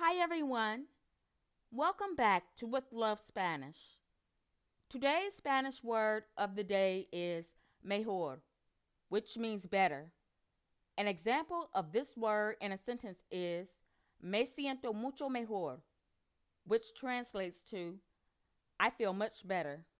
Hi, everyone. Welcome back to With Love Spanish. Today's Spanish word of the day is mejor, which means better. An example of this word in a sentence is me siento mucho mejor, which translates to I feel much better.